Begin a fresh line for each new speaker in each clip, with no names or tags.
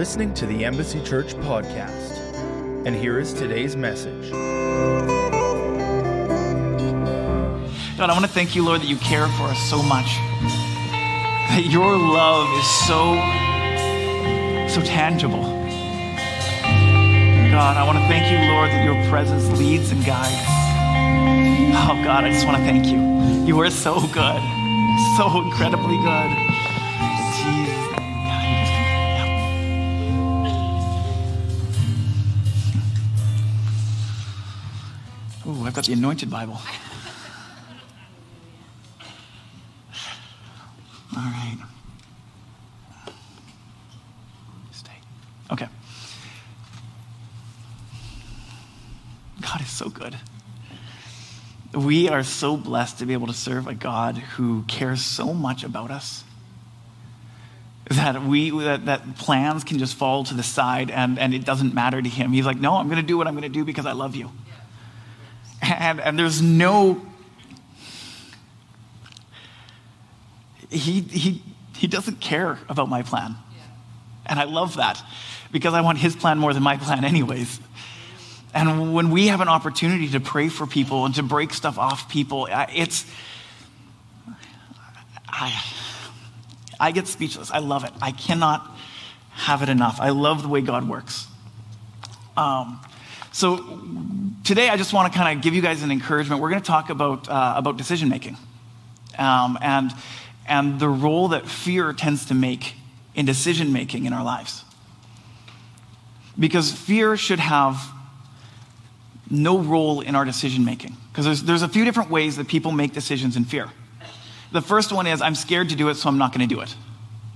listening to the Embassy Church podcast. And here is today's message.
God, I want to thank you, Lord, that you care for us so much. That your love is so, so tangible. God, I want to thank you, Lord, that your presence leads and guides. Oh, God, I just want to thank you. You are so good, so incredibly good. I've got the anointed Bible. All right. Stay. Okay. God is so good. We are so blessed to be able to serve a God who cares so much about us that we that, that plans can just fall to the side and, and it doesn't matter to him. He's like, no, I'm going to do what I'm going to do because I love you. And, and there's no he, he, he doesn't care about my plan. And I love that because I want his plan more than my plan, anyways. And when we have an opportunity to pray for people and to break stuff off people, it's. I, I get speechless. I love it. I cannot have it enough. I love the way God works. Um, so today, I just want to kind of give you guys an encouragement. We're going to talk about, uh, about decision making um, and, and the role that fear tends to make in decision making in our lives. Because fear should have no role in our decision making. Because there's, there's a few different ways that people make decisions in fear. The first one is I'm scared to do it, so I'm not going to do it.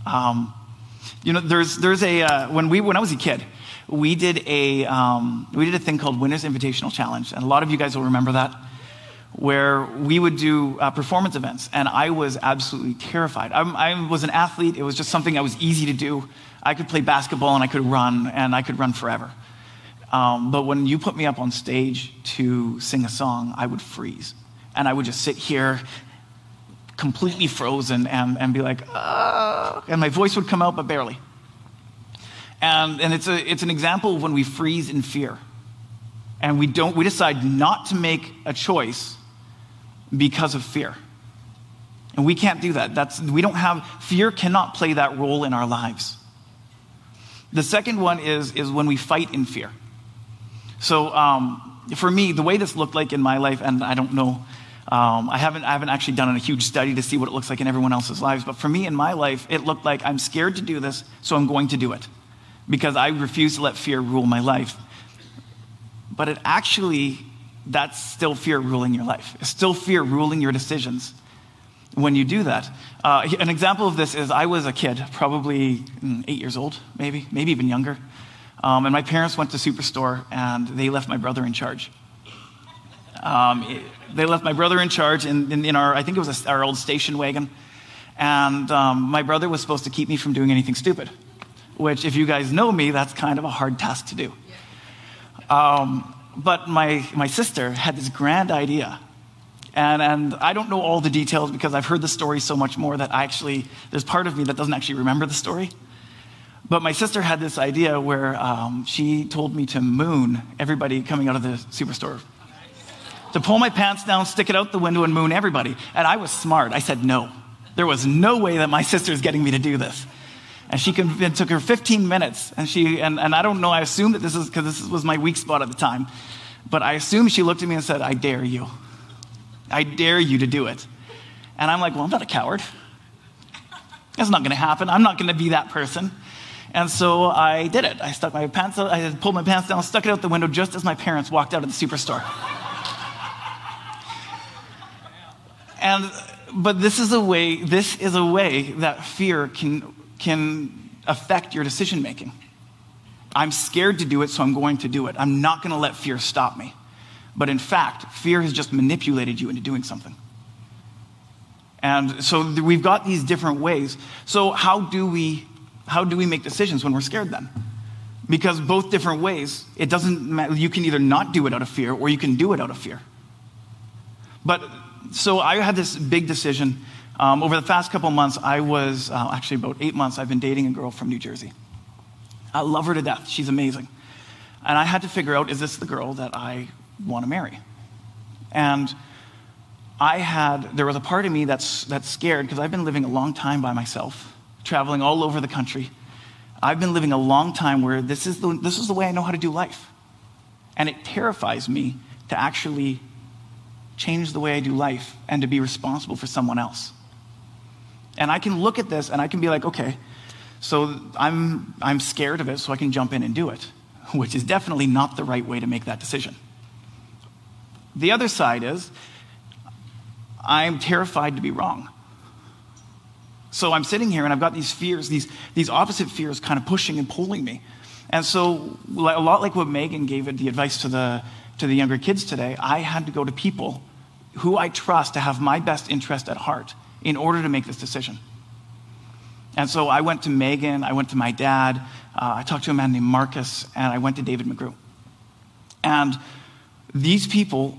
Um, you know, there's, there's a, uh, when, we, when I was a kid, we did, a, um, we did a thing called Winners Invitational Challenge. And a lot of you guys will remember that where we would do uh, performance events, and I was absolutely terrified. I'm, I was an athlete, it was just something that was easy to do. I could play basketball and I could run, and I could run forever. Um, but when you put me up on stage to sing a song, I would freeze. And I would just sit here completely frozen and, and be like, and my voice would come out, but barely. And, and it's, a, it's an example of when we freeze in fear. And we, don't, we decide not to make a choice because of fear. And we can't do that. That's, we don't have, fear cannot play that role in our lives. The second one is, is when we fight in fear. So um, for me, the way this looked like in my life, and I don't know, um, I, haven't, I haven't actually done a huge study to see what it looks like in everyone else's lives, but for me in my life, it looked like I'm scared to do this, so I'm going to do it because I refuse to let fear rule my life. But it actually, that's still fear ruling your life. It's still fear ruling your decisions when you do that. Uh, an example of this is I was a kid, probably mm, eight years old, maybe, maybe even younger. Um, and my parents went to Superstore and they left my brother in charge. Um, they left my brother in charge in, in, in our, I think it was a, our old station wagon. And um, my brother was supposed to keep me from doing anything stupid, which, if you guys know me, that's kind of a hard task to do. Um, but my, my sister had this grand idea. And, and I don't know all the details because I've heard the story so much more that I actually, there's part of me that doesn't actually remember the story. But my sister had this idea where um, she told me to moon everybody coming out of the superstore. To pull my pants down, stick it out the window, and moon everybody. And I was smart. I said no. There was no way that my sister's getting me to do this. And she it took her 15 minutes. And, she, and, and I don't know, I assume that this is because this was my weak spot at the time. But I assume she looked at me and said, I dare you. I dare you to do it. And I'm like, well, I'm not a coward. That's not going to happen. I'm not going to be that person. And so I did it. I stuck my pants out, I pulled my pants down, stuck it out the window just as my parents walked out of the superstore. And but this is a way, this is a way that fear can can affect your decision making. I'm scared to do it, so I'm going to do it. I'm not going to let fear stop me. But in fact, fear has just manipulated you into doing something. And so we've got these different ways. So how do we how do we make decisions when we're scared then? Because both different ways, it doesn't matter. You can either not do it out of fear or you can do it out of fear. But so I had this big decision. Um, over the past couple months, I was uh, actually about eight months, I've been dating a girl from New Jersey. I love her to death. She's amazing. And I had to figure out is this the girl that I want to marry? And I had, there was a part of me that's, that's scared because I've been living a long time by myself, traveling all over the country. I've been living a long time where this is the, this is the way I know how to do life. And it terrifies me to actually change the way I do life and to be responsible for someone else. And I can look at this and I can be like, okay, so I'm, I'm scared of it, so I can jump in and do it, which is definitely not the right way to make that decision. The other side is, I'm terrified to be wrong. So I'm sitting here and I've got these fears, these, these opposite fears kind of pushing and pulling me. And so, a lot like what Megan gave the advice to the, to the younger kids today, I had to go to people who I trust to have my best interest at heart in order to make this decision. And so I went to Megan, I went to my dad, uh, I talked to a man named Marcus, and I went to David McGrew. And these people,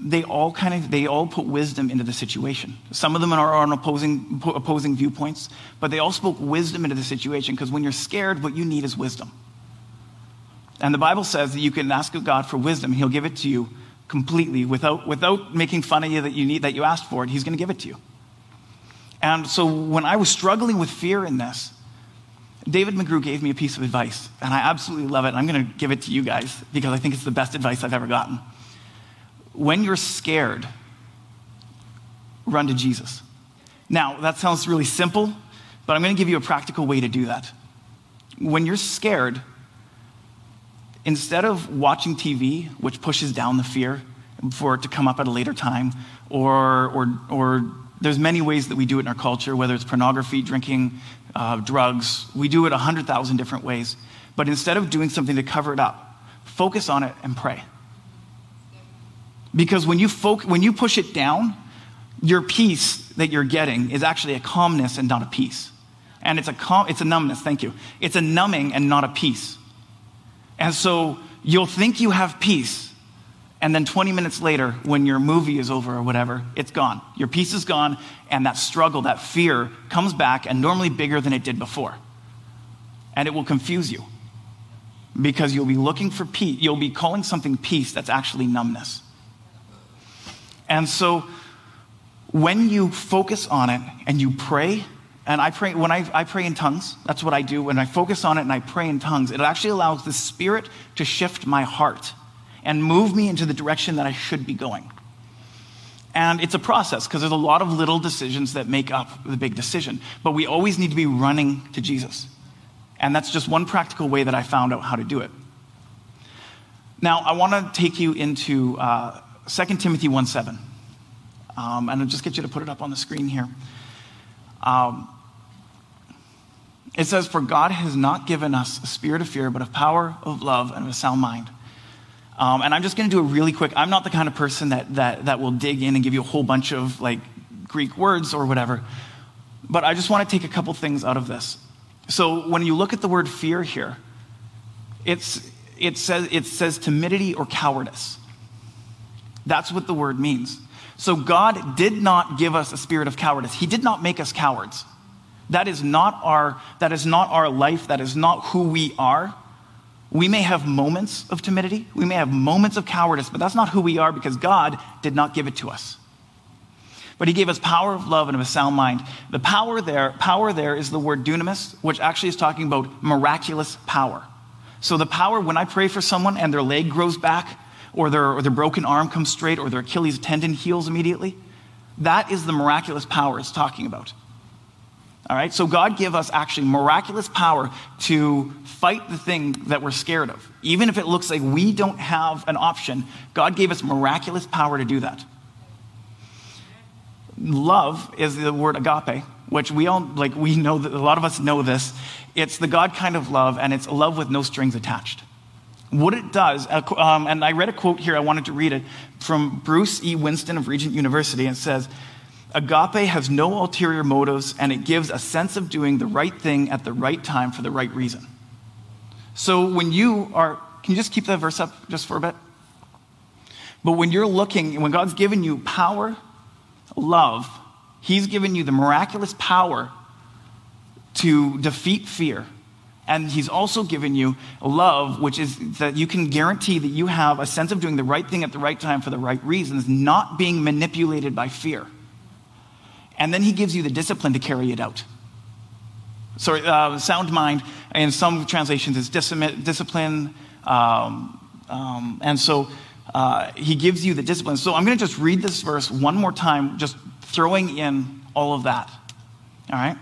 they all kind of they all put wisdom into the situation. Some of them are on opposing opposing viewpoints, but they all spoke wisdom into the situation because when you're scared, what you need is wisdom. And the Bible says that you can ask God for wisdom, He'll give it to you completely without, without making fun of you that you need that you asked for it. He's going to give it to you. And so when I was struggling with fear in this, David McGrew gave me a piece of advice, and I absolutely love it. I'm going to give it to you guys because I think it's the best advice I've ever gotten. When you're scared, run to Jesus. Now, that sounds really simple, but I'm going to give you a practical way to do that. When you're scared, instead of watching TV, which pushes down the fear for it to come up at a later time, or, or, or there's many ways that we do it in our culture, whether it's pornography, drinking, uh, drugs. We do it a 100,000 different ways. But instead of doing something to cover it up, focus on it and pray. Because when you, foc- when you push it down, your peace that you're getting is actually a calmness and not a peace. And it's a, cal- it's a numbness, thank you. It's a numbing and not a peace. And so you'll think you have peace, and then 20 minutes later, when your movie is over or whatever, it's gone. Your peace is gone, and that struggle, that fear comes back, and normally bigger than it did before. And it will confuse you because you'll be looking for peace. You'll be calling something peace that's actually numbness. And so when you focus on it and you pray, and I pray, when I, I pray in tongues, that's what I do. When I focus on it and I pray in tongues, it actually allows the Spirit to shift my heart and move me into the direction that I should be going. And it's a process because there's a lot of little decisions that make up the big decision. But we always need to be running to Jesus. And that's just one practical way that I found out how to do it. Now, I want to take you into uh, 2 Timothy 1 7. Um, and I'll just get you to put it up on the screen here. Um, it says, For God has not given us a spirit of fear, but of power, of love, and of a sound mind. Um, and I'm just going to do it really quick. I'm not the kind of person that, that, that will dig in and give you a whole bunch of like Greek words or whatever. But I just want to take a couple things out of this. So when you look at the word fear here, it's, it, says, it says timidity or cowardice. That's what the word means. So God did not give us a spirit of cowardice. He did not make us cowards. That is not our, that is not our life. That is not who we are. We may have moments of timidity, we may have moments of cowardice, but that's not who we are because God did not give it to us. But he gave us power of love and of a sound mind. The power there, power there is the word dunamis, which actually is talking about miraculous power. So the power, when I pray for someone and their leg grows back, or their, or their broken arm comes straight, or their Achilles tendon heals immediately, that is the miraculous power it's talking about. All right, so God give us actually miraculous power to fight the thing that we're scared of. Even if it looks like we don't have an option, God gave us miraculous power to do that. Love is the word agape, which we all like we know that a lot of us know this. It's the God kind of love, and it's love with no strings attached. What it does, um, and I read a quote here, I wanted to read it from Bruce E. Winston of Regent University, and it says, Agape has no ulterior motives and it gives a sense of doing the right thing at the right time for the right reason. So when you are, can you just keep that verse up just for a bit? But when you're looking, when God's given you power, love, He's given you the miraculous power to defeat fear And he's also given you love, which is that you can guarantee that you have a sense of doing the right thing at the right time for the right reasons, not being manipulated by fear. And then he gives you the discipline to carry it out. Sorry, uh, sound mind, in some translations, is discipline. Um, um, and so uh, he gives you the discipline. So I'm going to just read this verse one more time, just throwing in all of that. All right?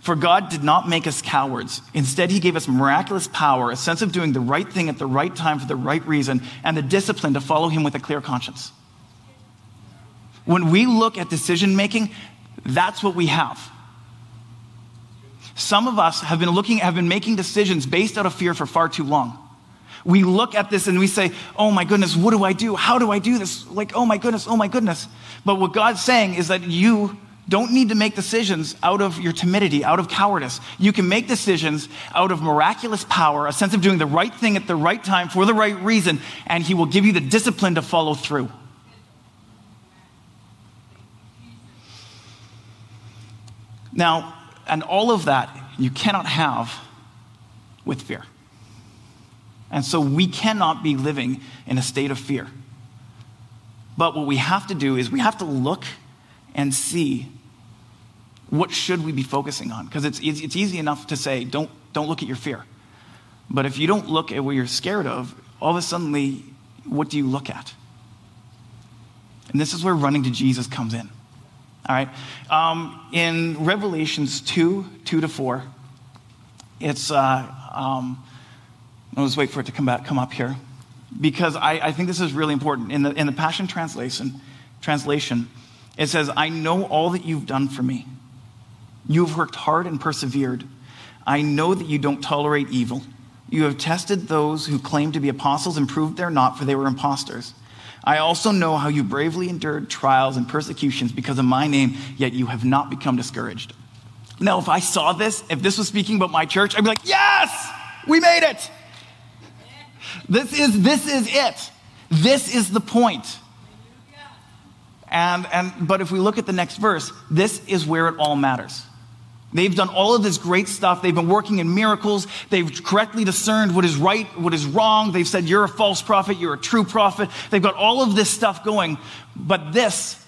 For God did not make us cowards. Instead, He gave us miraculous power, a sense of doing the right thing at the right time for the right reason, and the discipline to follow Him with a clear conscience. When we look at decision making, that's what we have. Some of us have been looking, have been making decisions based out of fear for far too long. We look at this and we say, Oh my goodness, what do I do? How do I do this? Like, oh my goodness, oh my goodness. But what God's saying is that you don't need to make decisions out of your timidity, out of cowardice. You can make decisions out of miraculous power, a sense of doing the right thing at the right time for the right reason, and He will give you the discipline to follow through. Now, and all of that you cannot have with fear. And so we cannot be living in a state of fear. But what we have to do is we have to look and see what should we be focusing on? Because it's, it's easy enough to say, don't, don't look at your fear. But if you don't look at what you're scared of, all of a sudden, what do you look at? And this is where running to Jesus comes in. All right? Um, in Revelations 2 2 to 4, it's, uh, um, I'll just wait for it to come back, come up here, because I, I think this is really important. In the, in the Passion Translation, translation, it says, I know all that you've done for me you have worked hard and persevered. I know that you don't tolerate evil. You have tested those who claim to be apostles and proved they're not, for they were impostors. I also know how you bravely endured trials and persecutions because of my name, yet you have not become discouraged. Now, if I saw this, if this was speaking about my church, I'd be like, yes, we made it. This is, this is it. This is the point. And, and, but if we look at the next verse, this is where it all matters. They've done all of this great stuff. They've been working in miracles. They've correctly discerned what is right, what is wrong. They've said, You're a false prophet, you're a true prophet. They've got all of this stuff going. But this,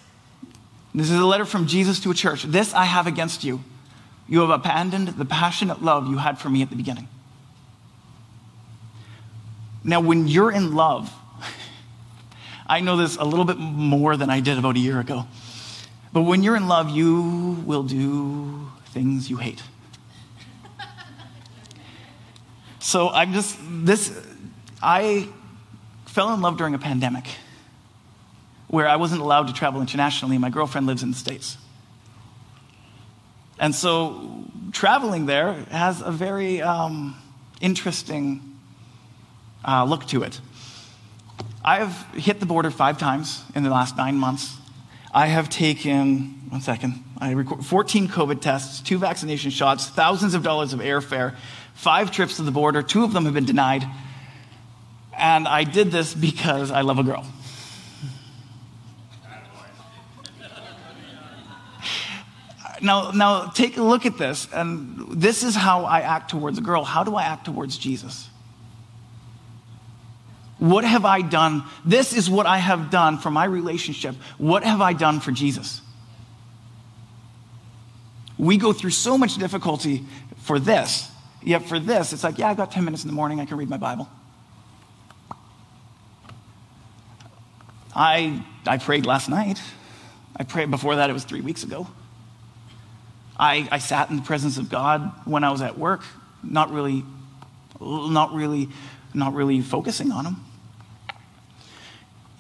this is a letter from Jesus to a church. This I have against you. You have abandoned the passionate love you had for me at the beginning. Now, when you're in love, I know this a little bit more than I did about a year ago. But when you're in love, you will do things you hate. so I'm just, this, I fell in love during a pandemic where I wasn't allowed to travel internationally. My girlfriend lives in the States. And so traveling there has a very um, interesting uh, look to it. I've hit the border five times in the last nine months. I have taken one second. I record 14 COVID tests, two vaccination shots, thousands of dollars of airfare, five trips to the border. Two of them have been denied. And I did this because I love a girl. Now, now take a look at this, and this is how I act towards a girl. How do I act towards Jesus? What have I done? This is what I have done for my relationship. What have I done for Jesus? We go through so much difficulty for this. Yet for this, it's like, yeah, I've got 10 minutes in the morning, I can read my Bible. I, I prayed last night. I prayed before that, it was three weeks ago. I, I sat in the presence of God when I was at work, not really, not really, not really focusing on Him.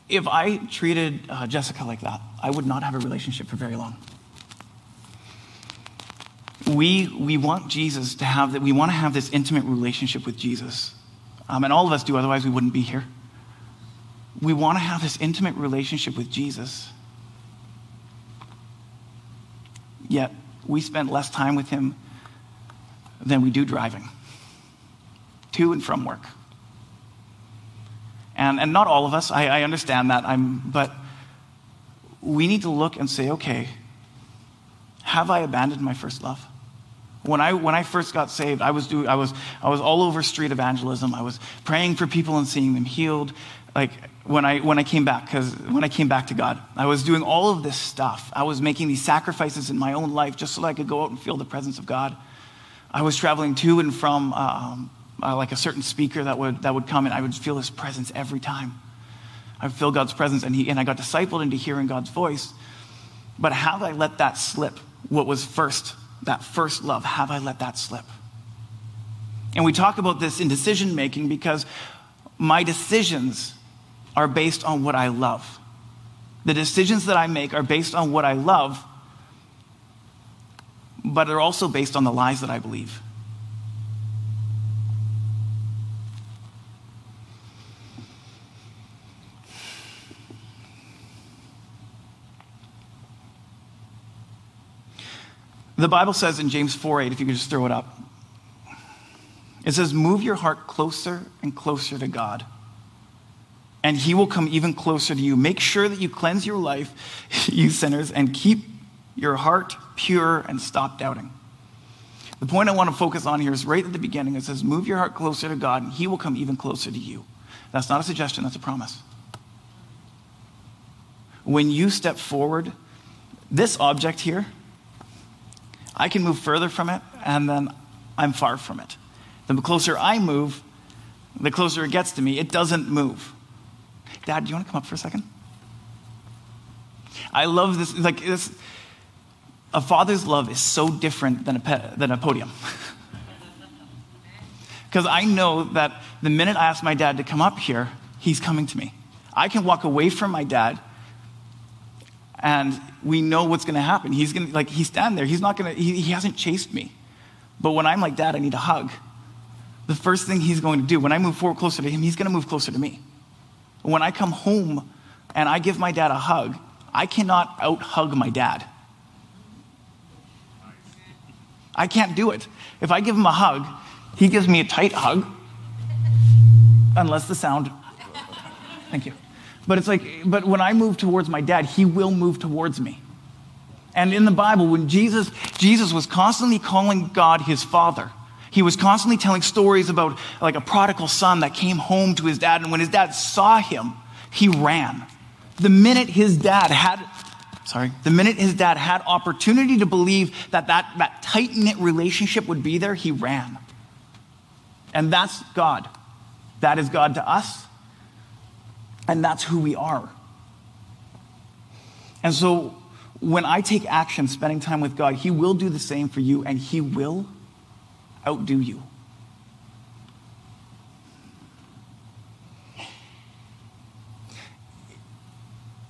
If I treated uh, Jessica like that, I would not have a relationship for very long we, we want Jesus to have that, we want to have this intimate relationship with Jesus. Um, and all of us do, otherwise, we wouldn't be here. We want to have this intimate relationship with Jesus. Yet, we spend less time with him than we do driving to and from work. And, and not all of us, I, I understand that, I'm, but we need to look and say, okay, have I abandoned my first love? When I, when I first got saved, I was, doing, I, was, I was all over street evangelism. I was praying for people and seeing them healed. Like when I, when I came back, because when I came back to God, I was doing all of this stuff. I was making these sacrifices in my own life just so that I could go out and feel the presence of God. I was traveling to and from um, uh, like a certain speaker that would, that would come, and I would feel his presence every time. I would feel God's presence, and, he, and I got discipled into hearing God's voice. But have I let that slip? What was first, that first love, have I let that slip? And we talk about this in decision making because my decisions are based on what I love. The decisions that I make are based on what I love, but they're also based on the lies that I believe. The Bible says in James 4 8, if you could just throw it up, it says, Move your heart closer and closer to God, and He will come even closer to you. Make sure that you cleanse your life, you sinners, and keep your heart pure and stop doubting. The point I want to focus on here is right at the beginning. It says, Move your heart closer to God, and He will come even closer to you. That's not a suggestion, that's a promise. When you step forward, this object here, I can move further from it, and then I'm far from it. The closer I move, the closer it gets to me. It doesn't move. Dad, do you want to come up for a second? I love this. Like this, a father's love is so different than a, pe- than a podium. Because I know that the minute I ask my dad to come up here, he's coming to me. I can walk away from my dad and we know what's going to happen. He's going to, like, he's standing there. He's not going to, he, he hasn't chased me. But when I'm like, Dad, I need a hug, the first thing he's going to do, when I move forward closer to him, he's going to move closer to me. When I come home and I give my dad a hug, I cannot out hug my dad. I can't do it. If I give him a hug, he gives me a tight hug, unless the sound. Thank you. But it's like, but when I move towards my dad, he will move towards me. And in the Bible, when Jesus, Jesus was constantly calling God his father, he was constantly telling stories about like a prodigal son that came home to his dad. And when his dad saw him, he ran. The minute his dad had, sorry, the minute his dad had opportunity to believe that that, that tight knit relationship would be there, he ran. And that's God. That is God to us. And that's who we are. And so when I take action spending time with God, He will do the same for you and He will outdo you.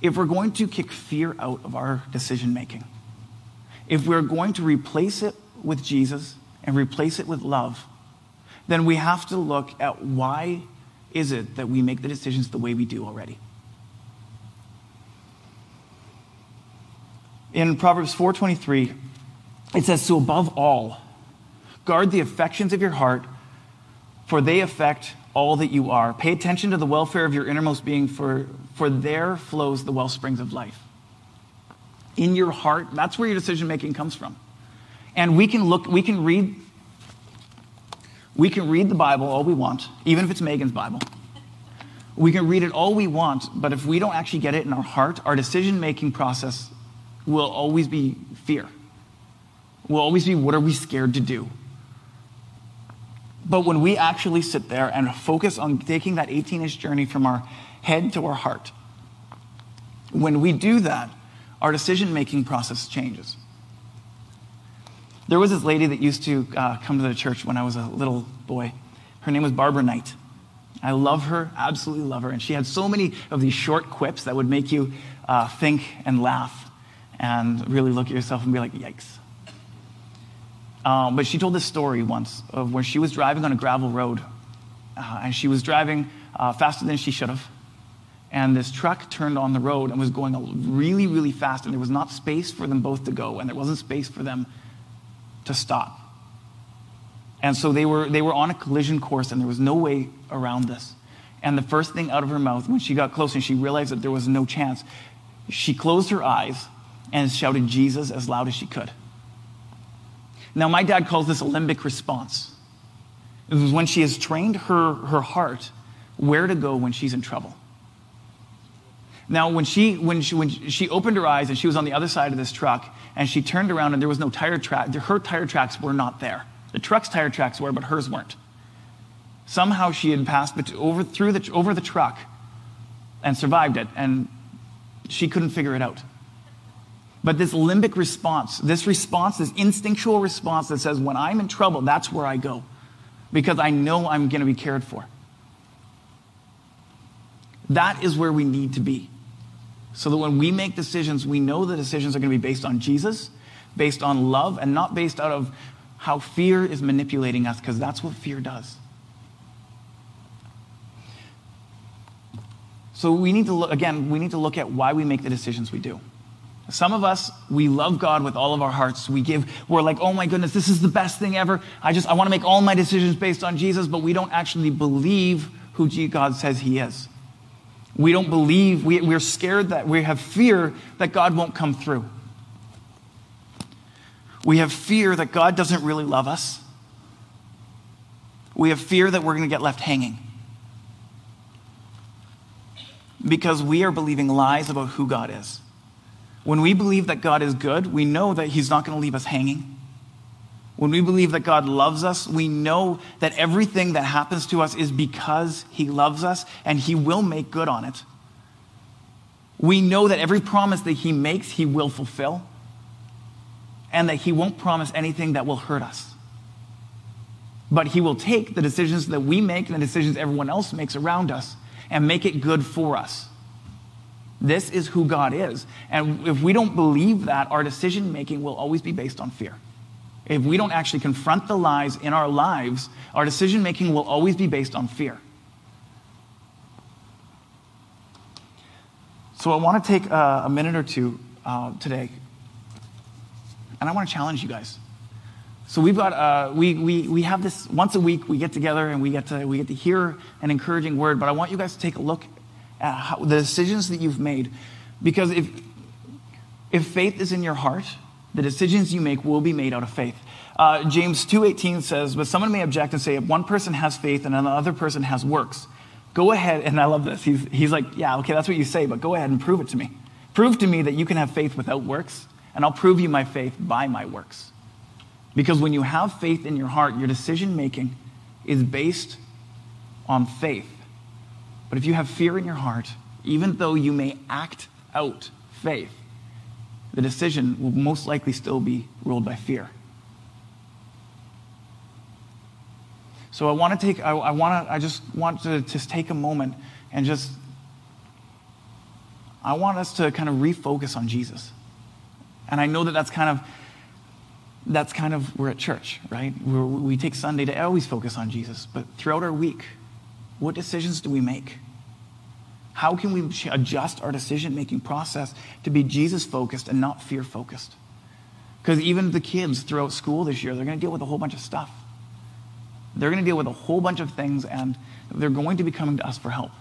If we're going to kick fear out of our decision making, if we're going to replace it with Jesus and replace it with love, then we have to look at why is it that we make the decisions the way we do already? In Proverbs 4:23, it says, "So above all, guard the affections of your heart, for they affect all that you are. Pay attention to the welfare of your innermost being, for, for there flows the well springs of life." In your heart, that's where your decision making comes from. And we can look, we can read we can read the Bible all we want, even if it's Megan's Bible. We can read it all we want, but if we don't actually get it in our heart, our decision making process will always be fear. Will always be what are we scared to do? But when we actually sit there and focus on taking that 18 inch journey from our head to our heart, when we do that, our decision making process changes. There was this lady that used to uh, come to the church when I was a little boy. Her name was Barbara Knight. I love her, absolutely love her. And she had so many of these short quips that would make you uh, think and laugh and really look at yourself and be like, yikes. Um, but she told this story once of where she was driving on a gravel road uh, and she was driving uh, faster than she should have. And this truck turned on the road and was going really, really fast, and there was not space for them both to go, and there wasn't space for them to stop. And so they were, they were on a collision course, and there was no way around this. And the first thing out of her mouth, when she got close and she realized that there was no chance, she closed her eyes and shouted Jesus as loud as she could. Now, my dad calls this a limbic response. It was when she has trained her, her heart where to go when she's in trouble. Now, when she, when, she, when she opened her eyes and she was on the other side of this truck and she turned around and there was no tire track, her tire tracks were not there. The truck's tire tracks were, but hers weren't. Somehow she had passed but over, through the, over the truck and survived it, and she couldn't figure it out. But this limbic response, this response, this instinctual response that says, when I'm in trouble, that's where I go because I know I'm going to be cared for. That is where we need to be. So that when we make decisions, we know the decisions are going to be based on Jesus, based on love, and not based out of how fear is manipulating us, because that's what fear does. So we need to look, again, we need to look at why we make the decisions we do. Some of us, we love God with all of our hearts. We give, we're like, oh my goodness, this is the best thing ever. I just, I want to make all my decisions based on Jesus, but we don't actually believe who God says He is. We don't believe, we, we're scared that we have fear that God won't come through. We have fear that God doesn't really love us. We have fear that we're going to get left hanging. Because we are believing lies about who God is. When we believe that God is good, we know that He's not going to leave us hanging. When we believe that God loves us, we know that everything that happens to us is because He loves us and He will make good on it. We know that every promise that He makes, He will fulfill, and that He won't promise anything that will hurt us. But He will take the decisions that we make and the decisions everyone else makes around us and make it good for us. This is who God is. And if we don't believe that, our decision making will always be based on fear. If we don't actually confront the lies in our lives, our decision making will always be based on fear. So I want to take a, a minute or two uh, today, and I want to challenge you guys. So we've got uh, we, we, we have this once a week we get together and we get to we get to hear an encouraging word. But I want you guys to take a look at how, the decisions that you've made. Because if, if faith is in your heart, the decisions you make will be made out of faith. Uh, James 2.18 says, but someone may object and say, if one person has faith and another person has works, go ahead, and I love this. He's, he's like, yeah, okay, that's what you say, but go ahead and prove it to me. Prove to me that you can have faith without works, and I'll prove you my faith by my works. Because when you have faith in your heart, your decision making is based on faith but if you have fear in your heart, even though you may act out faith, the decision will most likely still be ruled by fear. So I want to take, I, I want to, I just want to just take a moment and just, I want us to kind of refocus on Jesus. And I know that that's kind of, that's kind of, we're at church, right? We're, we take Sunday to always focus on Jesus, but throughout our week, what decisions do we make? How can we adjust our decision making process to be Jesus focused and not fear focused? Because even the kids throughout school this year, they're going to deal with a whole bunch of stuff. They're going to deal with a whole bunch of things, and they're going to be coming to us for help.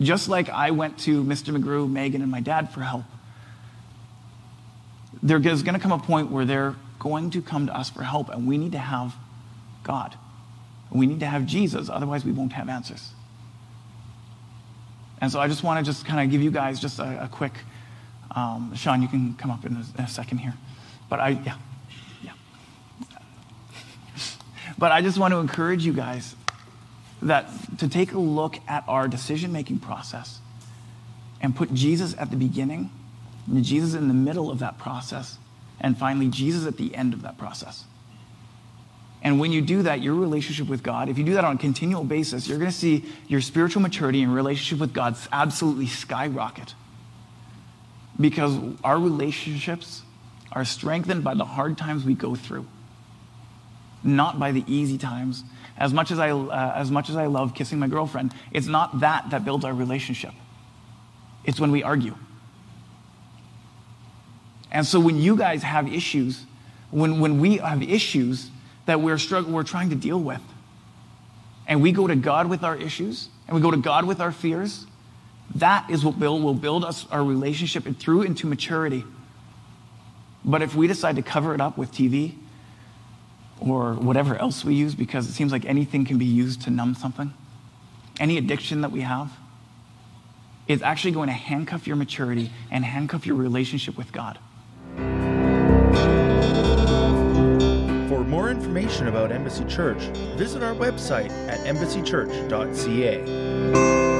Just like I went to Mr. McGrew, Megan, and my dad for help, there's going to come a point where they're going to come to us for help, and we need to have God. We need to have Jesus, otherwise, we won't have answers. And so I just want to just kind of give you guys just a, a quick, um, Sean, you can come up in a, in a second here. But I, yeah, yeah. but I just want to encourage you guys that to take a look at our decision making process and put Jesus at the beginning, Jesus in the middle of that process, and finally Jesus at the end of that process. And when you do that, your relationship with God, if you do that on a continual basis, you're going to see your spiritual maturity and relationship with God absolutely skyrocket. Because our relationships are strengthened by the hard times we go through, not by the easy times. As much as I, uh, as much as I love kissing my girlfriend, it's not that that builds our relationship. It's when we argue. And so when you guys have issues, when, when we have issues, that we're, struggling, we're trying to deal with. And we go to God with our issues, and we go to God with our fears. That is what will, will build us our relationship and through into maturity. But if we decide to cover it up with TV or whatever else we use, because it seems like anything can be used to numb something, any addiction that we have, is actually going to handcuff your maturity and handcuff your relationship with God.
Information about Embassy Church, visit our website at embassychurch.ca.